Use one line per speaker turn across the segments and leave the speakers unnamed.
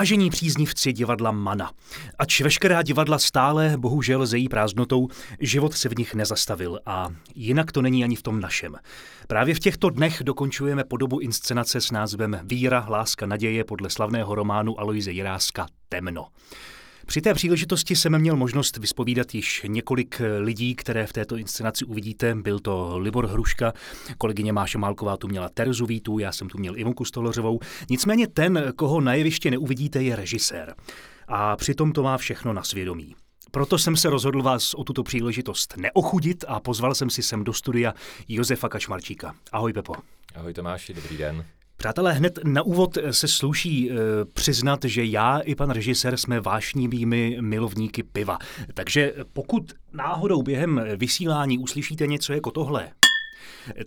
Vážení příznivci divadla Mana. Ač veškerá divadla stále bohužel zejí prázdnotou, život se v nich nezastavil a jinak to není ani v tom našem. Právě v těchto dnech dokončujeme podobu inscenace s názvem Víra, láska, naděje podle slavného románu Aloise Jiráska Temno. Při té příležitosti jsem měl možnost vyspovídat již několik lidí, které v této inscenaci uvidíte. Byl to Libor Hruška, kolegyně Máša Málková tu měla Terzu Vítu, já jsem tu měl Ivonku Stolořovou. Nicméně ten, koho na jeviště neuvidíte, je režisér. A přitom to má všechno na svědomí. Proto jsem se rozhodl vás o tuto příležitost neochudit a pozval jsem si sem do studia Josefa Kačmarčíka. Ahoj Pepo.
Ahoj Tomáši, dobrý den.
Přátelé, hned na úvod se sluší e, přiznat, že já i pan režisér jsme vášnivými milovníky piva. Takže pokud náhodou během vysílání uslyšíte něco jako tohle,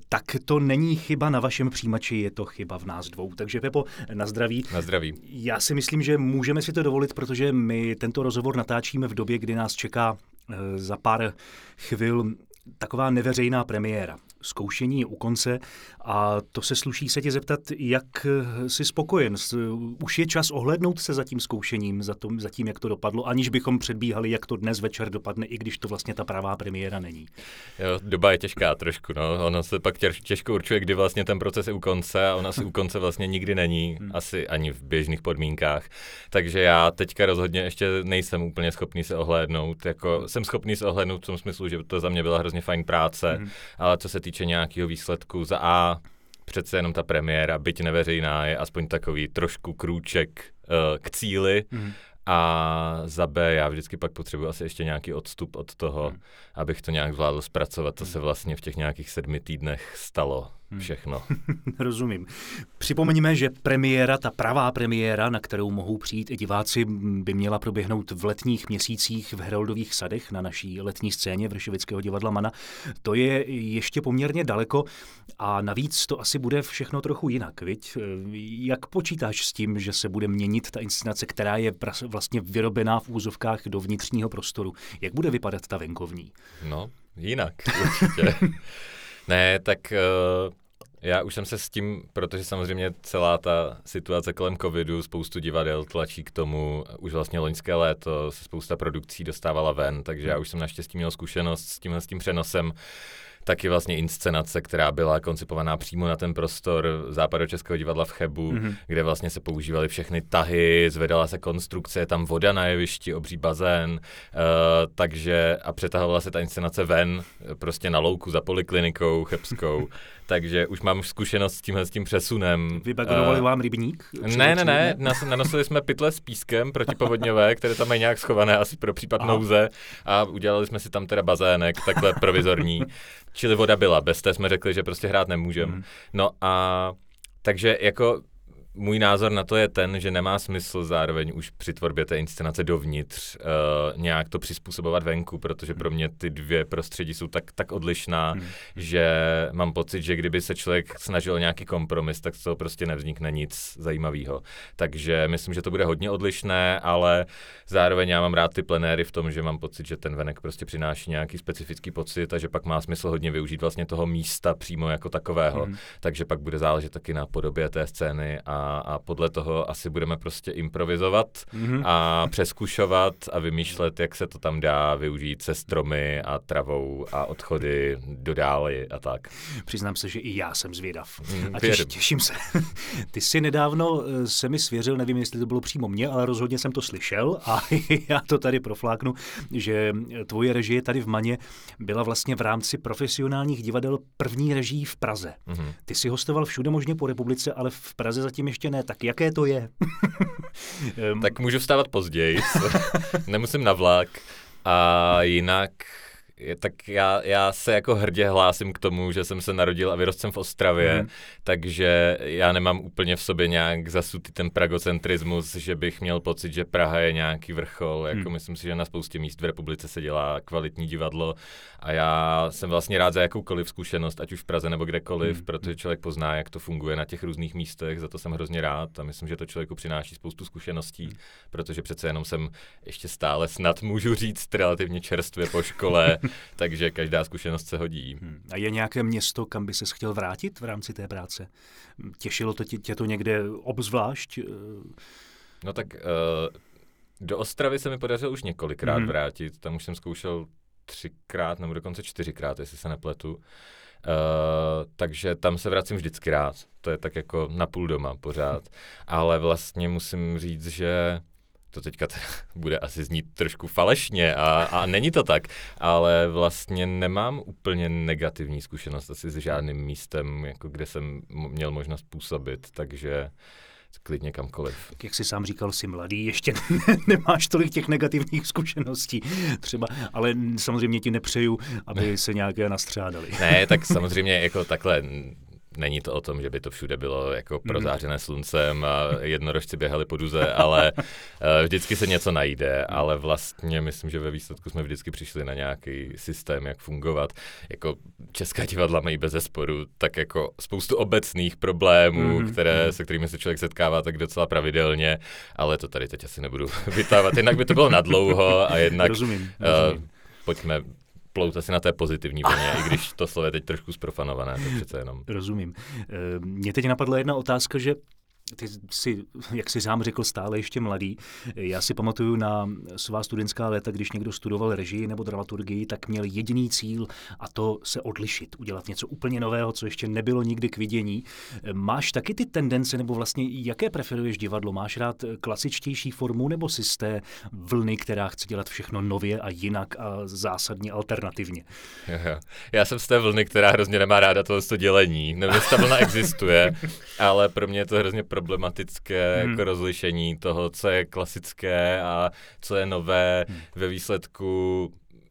tak to není chyba na vašem přijímači, je to chyba v nás dvou. Takže Pepo, na zdraví.
Na zdraví.
Já si myslím, že můžeme si to dovolit, protože my tento rozhovor natáčíme v době, kdy nás čeká e, za pár chvil taková neveřejná premiéra zkoušení je u konce a to se sluší se tě zeptat, jak jsi spokojen. Už je čas ohlednout se za tím zkoušením, za, tom, za tím, jak to dopadlo, aniž bychom předbíhali, jak to dnes večer dopadne, i když to vlastně ta pravá premiéra není.
Jo, doba je těžká trošku, no. Ono se pak těžko určuje, kdy vlastně ten proces je u konce a ona si u konce vlastně nikdy není, hmm. asi ani v běžných podmínkách. Takže já teďka rozhodně ještě nejsem úplně schopný se ohlédnout. Jako, jsem schopný se ohlédnout v tom smyslu, že to za mě byla hrozně fajn práce, hmm. ale co se týče týče nějakého výsledku, za A přece jenom ta premiéra, byť neveřejná, je aspoň takový trošku krůček uh, k cíli. Mm. A za B já vždycky pak potřebuji asi ještě nějaký odstup od toho, mm. abych to nějak zvládl zpracovat, co se vlastně v těch nějakých sedmi týdnech stalo. Hmm. všechno.
Rozumím. Připomeňme, že premiéra, ta pravá premiéra, na kterou mohou přijít i diváci, by měla proběhnout v letních měsících v Heroldových sadech na naší letní scéně Vršovického divadla Mana. To je ještě poměrně daleko a navíc to asi bude všechno trochu jinak, viď? Jak počítáš s tím, že se bude měnit ta inscenace, která je vlastně vyrobená v úzovkách do vnitřního prostoru? Jak bude vypadat ta venkovní?
No, jinak určitě. ne, tak uh já už jsem se s tím, protože samozřejmě celá ta situace kolem covidu, spoustu divadel tlačí k tomu, už vlastně loňské léto se spousta produkcí dostávala ven, takže já už jsem naštěstí měl zkušenost s tímhle s tím přenosem taky vlastně inscenace, která byla koncipovaná přímo na ten prostor západočeského divadla v Chebu, mm-hmm. kde vlastně se používaly všechny tahy, zvedala se konstrukce, je tam voda na jevišti, obří bazén, uh, takže a přetahovala se ta inscenace ven, prostě na louku za poliklinikou chebskou, takže už mám zkušenost s tímhle s tím přesunem.
Vybagonovali uh, vám rybník?
Ne, ne, ne, Nas, nanosili jsme pytle s pískem protipovodňové, které tam mají nějak schované asi pro případ Aha. nouze a udělali jsme si tam teda bazének, takhle provizorní. Čili voda byla, bez té jsme řekli, že prostě hrát nemůžeme. Mm. No a takže jako můj názor na to je ten, že nemá smysl zároveň už při tvorbě té inscenace dovnitř uh, nějak to přizpůsobovat venku, protože pro mě ty dvě prostředí jsou tak, tak odlišná, hmm. že mám pocit, že kdyby se člověk snažil nějaký kompromis, tak z toho prostě nevznikne nic zajímavého. Takže myslím, že to bude hodně odlišné, ale zároveň já mám rád ty plenéry v tom, že mám pocit, že ten venek prostě přináší nějaký specifický pocit a že pak má smysl hodně využít vlastně toho místa přímo jako takového. Hmm. Takže pak bude záležet taky na podobě té scény a a, podle toho asi budeme prostě improvizovat mm-hmm. a přeskušovat a vymýšlet, jak se to tam dá využít se stromy a travou a odchody do dály a tak.
Přiznám se, že i já jsem zvědav mm, a těš, těším se. Ty jsi nedávno eh, se mi svěřil, nevím, jestli to bylo přímo mě, ale rozhodně jsem to slyšel a já to tady profláknu, že tvoje režie tady v Maně byla vlastně v rámci profesionálních divadel první režii v Praze. Mm-hmm. Ty jsi hostoval všude možně po republice, ale v Praze zatím ještě ne. Tak jaké to je?
tak můžu vstávat později, nemusím na vlak. A jinak tak já, já se jako hrdě hlásím k tomu, že jsem se narodil a vyrostl jsem v Ostravě, mm. takže já nemám úplně v sobě nějak zasutý ten pragocentrismus, že bych měl pocit, že Praha je nějaký vrchol. Jako mm. myslím si, že na spoustě míst v republice se dělá kvalitní divadlo a já jsem vlastně rád za jakoukoliv zkušenost, ať už v Praze nebo kdekoliv, mm. protože člověk pozná, jak to funguje na těch různých místech, za to jsem hrozně rád a myslím, že to člověku přináší spoustu zkušeností, mm. protože přece jenom jsem ještě stále snad můžu říct relativně čerstvě po škole, takže každá zkušenost se hodí. Hmm.
A je nějaké město, kam by ses chtěl vrátit v rámci té práce? Těšilo to tě, tě to někde obzvlášť?
No tak uh, do Ostravy se mi podařilo už několikrát mm-hmm. vrátit, tam už jsem zkoušel třikrát nebo dokonce čtyřikrát, jestli se nepletu. Uh, takže tam se vracím vždycky rád. To je tak jako na půl doma pořád. Ale vlastně musím říct, že to teďka teda bude asi znít trošku falešně a, a není to tak, ale vlastně nemám úplně negativní zkušenost asi s žádným místem, jako kde jsem měl možnost působit, takže klidně kamkoliv.
Jak jsi sám říkal, jsi mladý, ještě nemáš tolik těch negativních zkušeností třeba, ale samozřejmě ti nepřeju, aby se nějaké nastřádali.
Ne, tak samozřejmě jako takhle Není to o tom, že by to všude bylo jako mhm. prozářené sluncem a jednorožci běhali po duze, ale uh, vždycky se něco najde, ale vlastně myslím, že ve výsledku jsme vždycky přišli na nějaký systém, jak fungovat. Jako česká divadla mají bez zesporu tak jako spoustu obecných problémů, mm-hmm. které, se kterými se člověk setkává tak docela pravidelně, ale to tady teď asi nebudu vytávat. Jednak by to bylo nadlouho a jednak
rozumím, rozumím. Uh,
pojďme plout asi na té pozitivní vlně, i když to slovo je teď trošku zprofanované, to přece jenom.
Rozumím. Eh, Mně teď napadla jedna otázka, že ty jsi, jak jsi sám řekl, stále ještě mladý. Já si pamatuju na svá studentská léta, když někdo studoval režii nebo dramaturgii, tak měl jediný cíl a to se odlišit, udělat něco úplně nového, co ještě nebylo nikdy k vidění. Máš taky ty tendence, nebo vlastně jaké preferuješ divadlo? Máš rád klasičtější formu nebo si z té vlny, která chce dělat všechno nově a jinak a zásadně alternativně?
Já jsem z té vlny, která hrozně nemá ráda tohle dělení. Nevím, ta vlna existuje, ale pro mě je to hrozně problematické hmm. jako rozlišení toho, co je klasické a co je nové. Hmm. Ve výsledku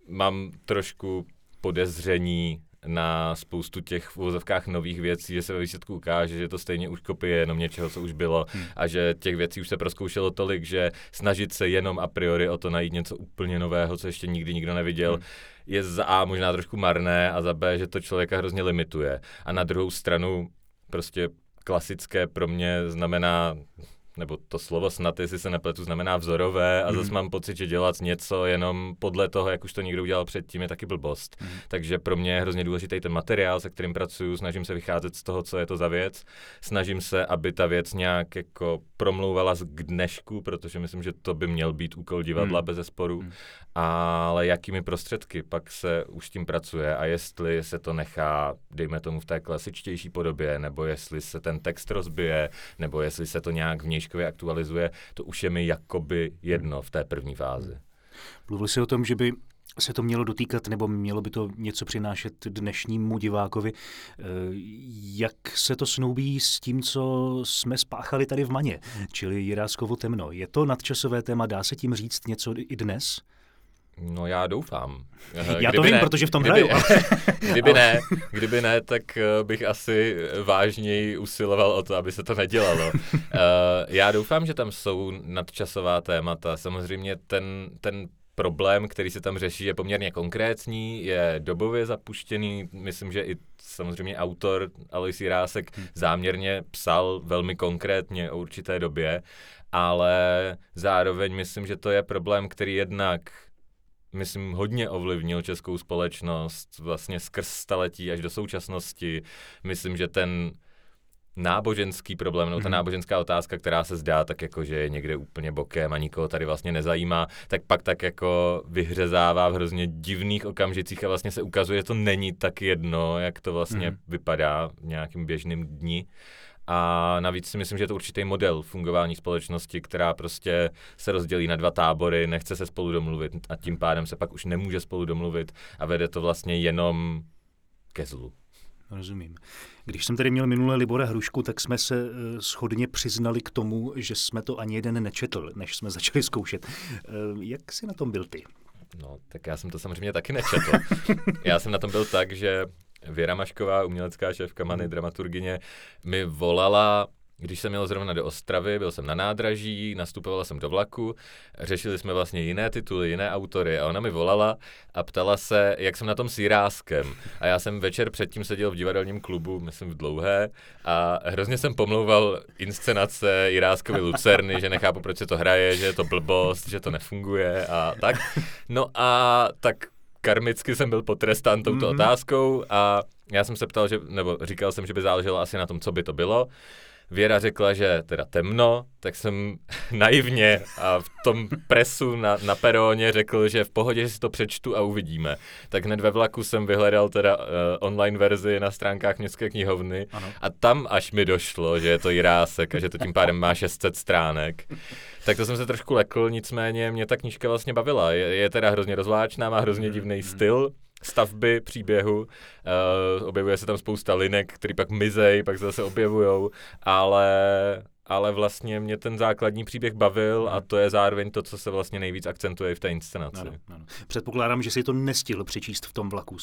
mám trošku podezření na spoustu těch v uvozovkách nových věcí, že se ve výsledku ukáže, že to stejně už kopie jenom něčeho, co už bylo hmm. a že těch věcí už se proskoušelo tolik, že snažit se jenom a priori o to najít něco úplně nového, co ještě nikdy nikdo neviděl, hmm. je za A možná trošku marné a za B, že to člověka hrozně limituje. A na druhou stranu prostě klasické pro mě znamená nebo to slovo snad, jestli se nepletu, znamená vzorové a mm. zase mám pocit, že dělat něco jenom podle toho, jak už to někdo udělal předtím, je taky blbost. Mm. Takže pro mě je hrozně důležitý ten materiál, se kterým pracuju, snažím se vycházet z toho, co je to za věc, snažím se, aby ta věc nějak jako promlouvala k dnešku, protože myslím, že to by měl být úkol divadla mm. bez zesporu, mm. ale jakými prostředky pak se už tím pracuje a jestli se to nechá, dejme tomu v té klasičtější podobě, nebo jestli se ten text rozbije, nebo jestli se to nějak vnější knížkově aktualizuje, to už je mi jakoby jedno v té první fázi.
Mluvil jsi o tom, že by se to mělo dotýkat, nebo mělo by to něco přinášet dnešnímu divákovi. Eh, jak se to snoubí s tím, co jsme spáchali tady v Maně, čili Jiráskovo temno? Je to nadčasové téma, dá se tím říct něco i dnes?
No já doufám.
Já kdyby to vím, ne, protože v tom
kdyby,
hraju.
kdyby ne, kdyby ne, tak eh, bych asi vážněji usiloval o to, aby se to nedělalo. Uh, já doufám, že tam jsou nadčasová témata. Samozřejmě ten, ten problém, který se tam řeší, je poměrně konkrétní, je dobově zapuštěný. Myslím, že i samozřejmě autor Alois Jirásek hmm. záměrně psal velmi konkrétně o určité době, ale zároveň myslím, že to je problém, který jednak myslím, hodně ovlivnil českou společnost vlastně skrz staletí až do současnosti. Myslím, že ten náboženský problém, nebo ta mm. náboženská otázka, která se zdá tak jako, že je někde úplně bokem a nikoho tady vlastně nezajímá, tak pak tak jako vyhřezává v hrozně divných okamžicích a vlastně se ukazuje, že to není tak jedno, jak to vlastně mm. vypadá v nějakým běžným dni. A navíc si myslím, že je to určitý model fungování společnosti, která prostě se rozdělí na dva tábory, nechce se spolu domluvit a tím pádem se pak už nemůže spolu domluvit a vede to vlastně jenom ke zlu.
Rozumím. Když jsem tady měl minulé Libora Hrušku, tak jsme se uh, shodně přiznali k tomu, že jsme to ani jeden nečetl, než jsme začali zkoušet. Uh, jak jsi na tom byl ty?
No, tak já jsem to samozřejmě taky nečetl. já jsem na tom byl tak, že Věra Mašková, umělecká šéfka Many, dramaturgině, mi volala když jsem měl zrovna do Ostravy, byl jsem na nádraží, nastupoval jsem do vlaku, řešili jsme vlastně jiné tituly, jiné autory a ona mi volala a ptala se, jak jsem na tom s Jiráskem. A já jsem večer předtím seděl v divadelním klubu, myslím v Dlouhé, a hrozně jsem pomlouval inscenace Jiráskovi Lucerny, že nechápu, proč se to hraje, že je to blbost, že to nefunguje a tak. No a tak karmicky jsem byl potrestán touto mm-hmm. otázkou a já jsem se ptal, že, nebo říkal jsem, že by záleželo asi na tom, co by to bylo. Věra řekla, že teda temno, tak jsem naivně a v tom presu na, na peróně řekl, že v pohodě že si to přečtu a uvidíme. Tak hned ve vlaku jsem vyhledal teda uh, online verzi na stránkách městské knihovny ano. a tam až mi došlo, že je to Jirásek a že to tím pádem má 600 stránek. Tak to jsem se trošku lekl, nicméně mě ta knížka vlastně bavila. Je, je teda hrozně rozvláčná, má hrozně mm, divný mm. styl, stavby příběhu. Uh, objevuje se tam spousta linek, které pak mizej, pak se zase objevujou, ale ale vlastně mě ten základní příběh bavil a to je zároveň to, co se vlastně nejvíc akcentuje v té inscenaci. Ano, ano.
Předpokládám, že si to nestihl přečíst v tom vlaku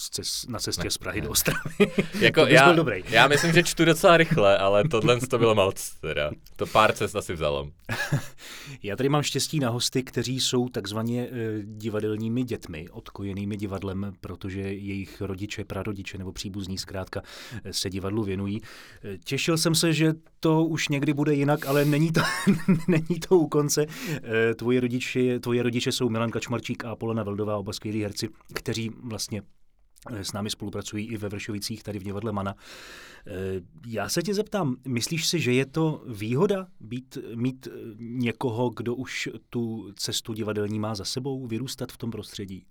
na cestě ne, z Prahy ne. do Ostravy.
jako já, byl dobrý. já myslím, že čtu docela rychle, ale tohle to bylo moc. Teda. To pár cest asi vzalo.
já tady mám štěstí na hosty, kteří jsou takzvaně e, divadelními dětmi, odkojenými divadlem, protože jejich rodiče, prarodiče nebo příbuzní zkrátka e, se divadlu věnují. E, těšil jsem se, že to už někdy bude jinak jinak, ale není to, není to u konce. Eh, tvoje rodiče, tvoje rodiče jsou Milan Kačmarčík a Polena Veldová, oba skvělí herci, kteří vlastně eh, s námi spolupracují i ve Vršovicích, tady v divadle Mana. Eh, já se tě zeptám, myslíš si, že je to výhoda být, mít někoho, kdo už tu cestu divadelní má za sebou, vyrůstat v tom prostředí?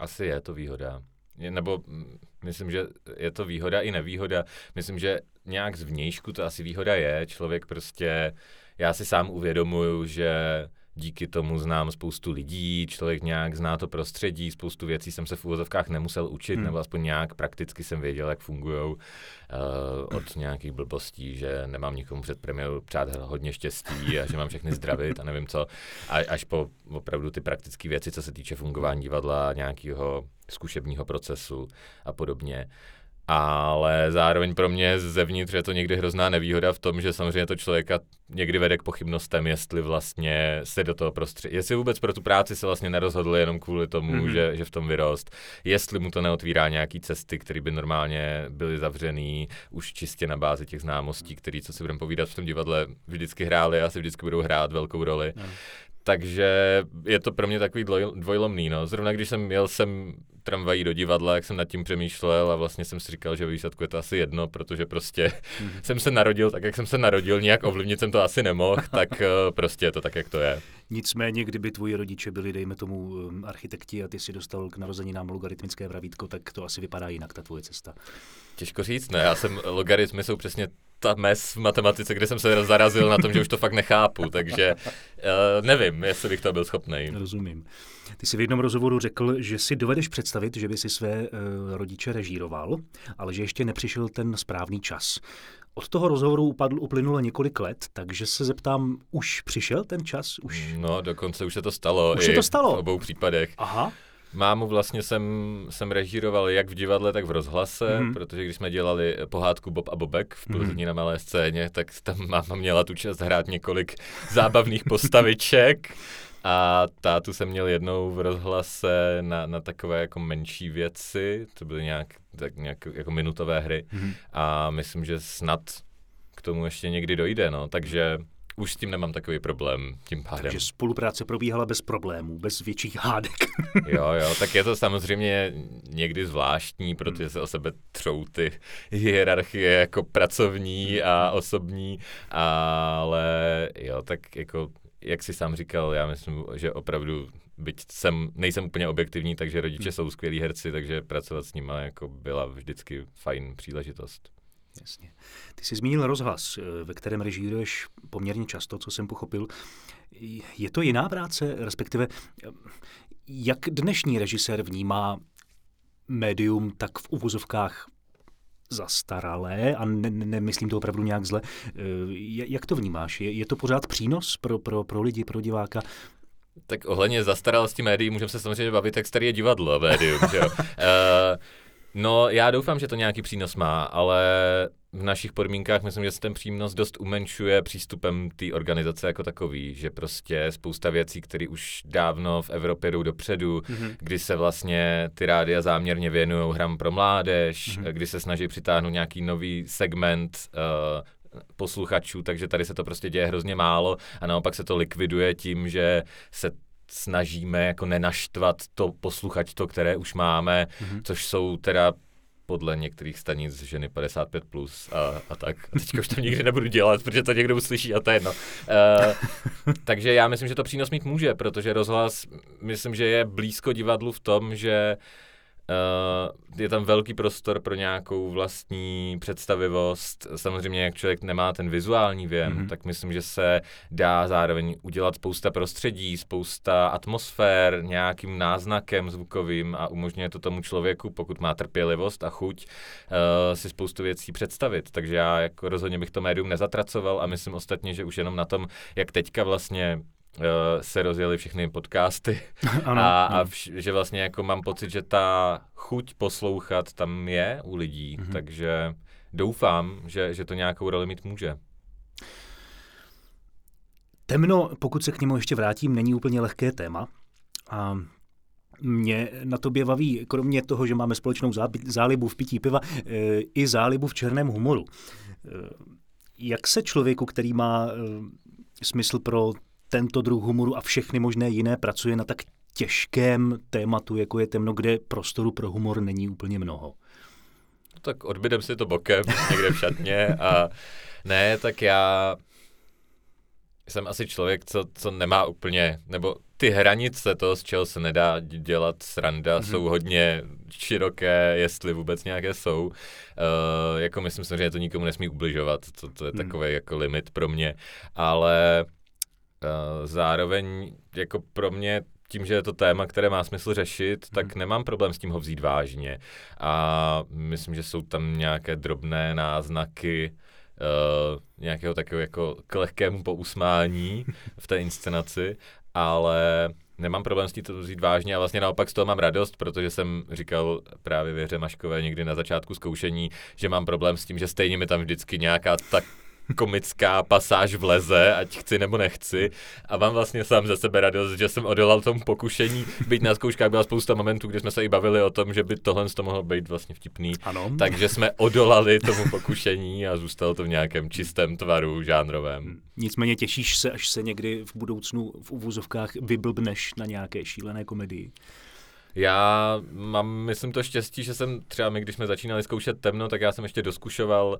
Asi je to výhoda. Nebo mm, myslím, že je to výhoda i nevýhoda. Myslím, že nějak zvnějšku to asi výhoda je. Člověk prostě, já si sám uvědomuju, že díky tomu znám spoustu lidí, člověk nějak zná to prostředí, spoustu věcí jsem se v úvozovkách nemusel učit, hmm. nebo aspoň nějak prakticky jsem věděl, jak fungují uh, od nějakých blbostí, že nemám nikomu před premiérou přát hodně štěstí a že mám všechny zdravit a nevím co, a, až po opravdu ty praktické věci, co se týče fungování divadla, nějakého zkušebního procesu a podobně ale zároveň pro mě zevnitř je to někdy hrozná nevýhoda v tom, že samozřejmě to člověka někdy vede k pochybnostem, jestli vlastně se do toho prostředí, jestli vůbec pro tu práci se vlastně nerozhodl jenom kvůli tomu, mm-hmm. že, že v tom vyrost, jestli mu to neotvírá nějaký cesty, které by normálně byly zavřený už čistě na bázi těch známostí, které, co si budeme povídat v tom divadle, vždycky hráli a asi vždycky budou hrát velkou roli. Mm. Takže je to pro mě takový dvoj, dvojlomný. No. Zrovna když jsem jel sem tramvají do divadla, jak jsem nad tím přemýšlel a vlastně jsem si říkal, že výsledku je to asi jedno, protože prostě mm. jsem se narodil tak, jak jsem se narodil, nějak ovlivnit jsem to asi nemohl, tak uh, prostě je to tak, jak to je.
Nicméně, kdyby tvoji rodiče byli, dejme tomu, architekti a ty si dostal k narozeninám logaritmické pravítko, tak to asi vypadá jinak, ta tvoje cesta.
Těžko říct, ne, já jsem, logaritmy jsou přesně ta mes v matematice, kde jsem se zarazil na tom, že už to fakt nechápu, takže uh, nevím, jestli bych to byl schopný.
Rozumím. Ty jsi v jednom rozhovoru řekl, že si dovedeš představit, že by si své uh, rodiče režíroval, ale že ještě nepřišel ten správný čas. Od toho rozhovoru upadl, uplynulo několik let, takže se zeptám, už přišel ten čas? Už...
No, dokonce už se to stalo.
Už se to stalo?
V obou případech.
Aha.
Mámu vlastně jsem, jsem režíroval jak v divadle, tak v rozhlase, mm-hmm. protože když jsme dělali pohádku Bob a Bobek v Plzni mm-hmm. na malé scéně, tak tam máma měla tu čest hrát několik zábavných postaviček. A tátu jsem měl jednou v rozhlase na, na takové jako menší věci, to byly nějak, tak nějak jako minutové hry. Mm-hmm. A myslím, že snad k tomu ještě někdy dojde, no. Takže už s tím nemám takový problém tím pádem.
Takže spolupráce probíhala bez problémů, bez větších hádek.
jo, jo, tak je to samozřejmě někdy zvláštní, protože hmm. se o sebe třou ty hierarchie jako pracovní a osobní, ale jo, tak jako jak si sám říkal, já myslím, že opravdu, byť jsem, nejsem úplně objektivní, takže rodiče hmm. jsou skvělí herci, takže pracovat s nimi jako byla vždycky fajn příležitost.
Jasně. Ty jsi zmínil rozhlas, eh, ve kterém režíruješ poměrně často, co jsem pochopil. Je to jiná práce, respektive eh, jak dnešní režisér vnímá médium, tak v uvozovkách zastaralé a nemyslím ne, to opravdu nějak zle. Eh, jak to vnímáš? Je, je to pořád přínos pro, pro, pro lidi, pro diváka?
Tak ohledně zastaralosti médií můžeme se samozřejmě bavit, jak starý je divadlo médium. že jo? uh, No, já doufám, že to nějaký přínos má, ale v našich podmínkách myslím, že se ten přínos dost umenšuje přístupem té organizace jako takový, že prostě spousta věcí, které už dávno v Evropě jdou dopředu, mm-hmm. kdy se vlastně ty rádia záměrně věnují hram pro mládež, mm-hmm. kdy se snaží přitáhnout nějaký nový segment uh, posluchačů, takže tady se to prostě děje hrozně málo a naopak se to likviduje tím, že se snažíme jako nenaštvat to posluchač to, které už máme, mm-hmm. což jsou teda podle některých stanic ženy 55 plus a, a tak. A teďka už to nikdy nebudu dělat, protože to někdo uslyší a to je jedno. Uh, takže já myslím, že to přínos mít může, protože rozhlas, myslím, že je blízko divadlu v tom, že Uh, je tam velký prostor pro nějakou vlastní představivost. Samozřejmě, jak člověk nemá ten vizuální věm, mm-hmm. tak myslím, že se dá zároveň udělat spousta prostředí, spousta atmosfér, nějakým náznakem zvukovým a umožňuje to tomu člověku, pokud má trpělivost a chuť, uh, si spoustu věcí představit. Takže já jako rozhodně bych to médium nezatracoval a myslím ostatně, že už jenom na tom, jak teďka vlastně uh, se rozjeli všechny podcasty ano, a, a vš- že vlastně jako mám pocit, že ta chuť poslouchat tam je u lidí, mm-hmm. takže doufám, že, že to nějakou roli mít může.
Temno, pokud se k němu ještě vrátím, není úplně lehké téma. A mě na tobě baví, kromě toho, že máme společnou zálibu v pití piva, eh, i zálibu v černém humoru. Eh, jak se člověku, který má smysl pro tento druh humoru a všechny možné jiné pracuje na tak těžkém tématu, jako je temno, kde prostoru pro humor není úplně mnoho.
No tak odbydem si to bokem někde v šatně a ne, tak já jsem asi člověk, co, co nemá úplně, nebo ty hranice toho, z čeho se nedá dělat sranda, mm-hmm. jsou hodně široké, jestli vůbec nějaké jsou. Uh, jako myslím že to nikomu nesmí ubližovat, to, to je mm. takový jako limit pro mě, ale zároveň jako pro mě tím, že je to téma, které má smysl řešit, hmm. tak nemám problém s tím ho vzít vážně. A myslím, že jsou tam nějaké drobné náznaky uh, nějakého takového jako k lehkému pousmání v té inscenaci, ale nemám problém s tím to vzít vážně a vlastně naopak z toho mám radost, protože jsem říkal právě Věře Maškové někdy na začátku zkoušení, že mám problém s tím, že stejně mi tam vždycky nějaká tak komická pasáž vleze, ať chci nebo nechci. A mám vlastně sám ze sebe radost, že jsem odolal tomu pokušení. Byť na zkouškách byla spousta momentů, kdy jsme se i bavili o tom, že by tohle to mohlo být vlastně vtipný.
Ano.
Takže jsme odolali tomu pokušení a zůstalo to v nějakém čistém tvaru žánrovém.
Nicméně těšíš se, až se někdy v budoucnu v uvozovkách vyblbneš na nějaké šílené komedii?
Já mám, myslím, to štěstí, že jsem třeba my, když jsme začínali zkoušet temno, tak já jsem ještě doskušoval uh,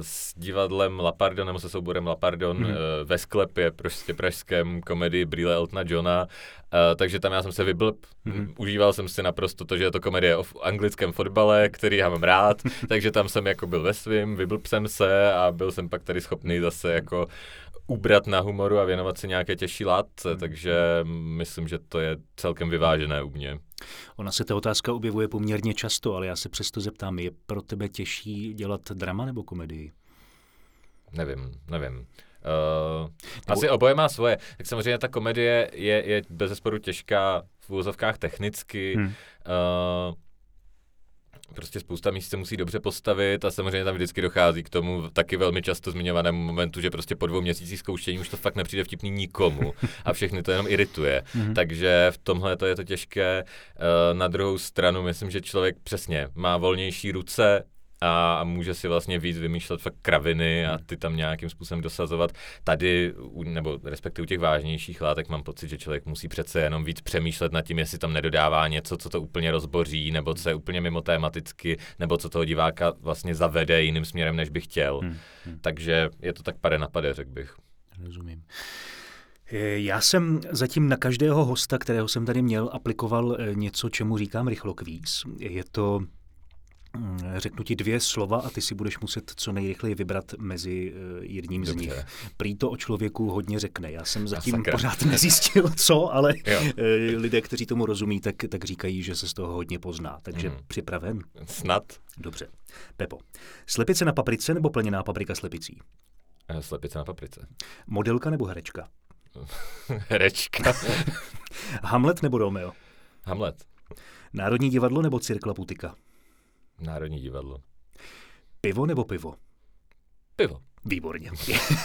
s divadlem Lapardon, nebo se souborem Lapardon hmm. uh, ve sklepě, prostě pražském komedii Brýle Eltona Johna, uh, takže tam já jsem se vyblb, hmm. užíval jsem si naprosto to, že je to komedie o anglickém fotbale, který já mám rád, takže tam jsem jako byl ve svým, vyblb jsem se a byl jsem pak tady schopný zase jako ubrat na humoru a věnovat se nějaké těžší látce, hmm. takže myslím, že to je celkem vyvážené u mě.
Ona se ta otázka objevuje poměrně často, ale já se přesto zeptám, je pro tebe těžší dělat drama nebo komedii?
Nevím, nevím. Uh, nebo... Asi oboje má svoje. Tak samozřejmě ta komedie je, je bez zesporu těžká v úzovkách technicky. Hmm. Uh, prostě spousta míst se musí dobře postavit a samozřejmě tam vždycky dochází k tomu taky velmi často zmiňovanému momentu, že prostě po dvou měsících zkoušení už to fakt nepřijde vtipný nikomu a všechny to jenom irituje. Mm-hmm. Takže v tomhle to je to těžké. Eh, na druhou stranu myslím, že člověk přesně má volnější ruce, a může si vlastně víc vymýšlet fakt kraviny a hmm. ty tam nějakým způsobem dosazovat. Tady, nebo respektive u těch vážnějších látek mám pocit, že člověk musí přece jenom víc přemýšlet nad tím, jestli tam nedodává něco, co to úplně rozboří, nebo co je úplně mimo tematicky, nebo co toho diváka vlastně zavede jiným směrem, než by chtěl. Hmm. Hmm. Takže je to tak pade na pade, řekl bych.
Rozumím. Já jsem zatím na každého hosta, kterého jsem tady měl, aplikoval eh, něco, čemu říkám rychlokvíz. Je to řeknu ti dvě slova a ty si budeš muset co nejrychleji vybrat mezi eh, jedním Dobře. z nich. Prý to o člověku hodně řekne. Já jsem zatím pořád nezjistil, co, ale jo. Eh, lidé, kteří tomu rozumí, tak, tak říkají, že se z toho hodně pozná. Takže hmm. připraven?
Snad.
Dobře. Pepo, slepice na paprice nebo plněná paprika slepicí?
Eh, slepice na paprice.
Modelka nebo herečka?
herečka.
Hamlet nebo Romeo?
Hamlet.
Národní divadlo nebo Cirkla Putika?
Národní divadlo.
Pivo nebo pivo?
Pivo.
Výborně.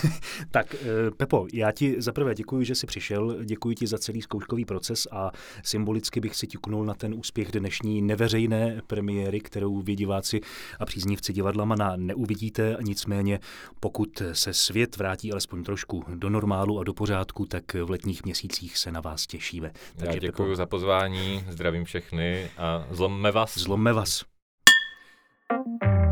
tak, eh, Pepo, já ti zaprvé děkuji, že jsi přišel, děkuji ti za celý zkouškový proces a symbolicky bych si tiknul na ten úspěch dnešní neveřejné premiéry, kterou vy diváci a příznivci divadla Mana neuvidíte, nicméně pokud se svět vrátí alespoň trošku do normálu a do pořádku, tak v letních měsících se na vás těšíme.
Takže já děkuji Pepo, za pozvání, zdravím všechny a zlomme vás.
Zlomme vás.
thank you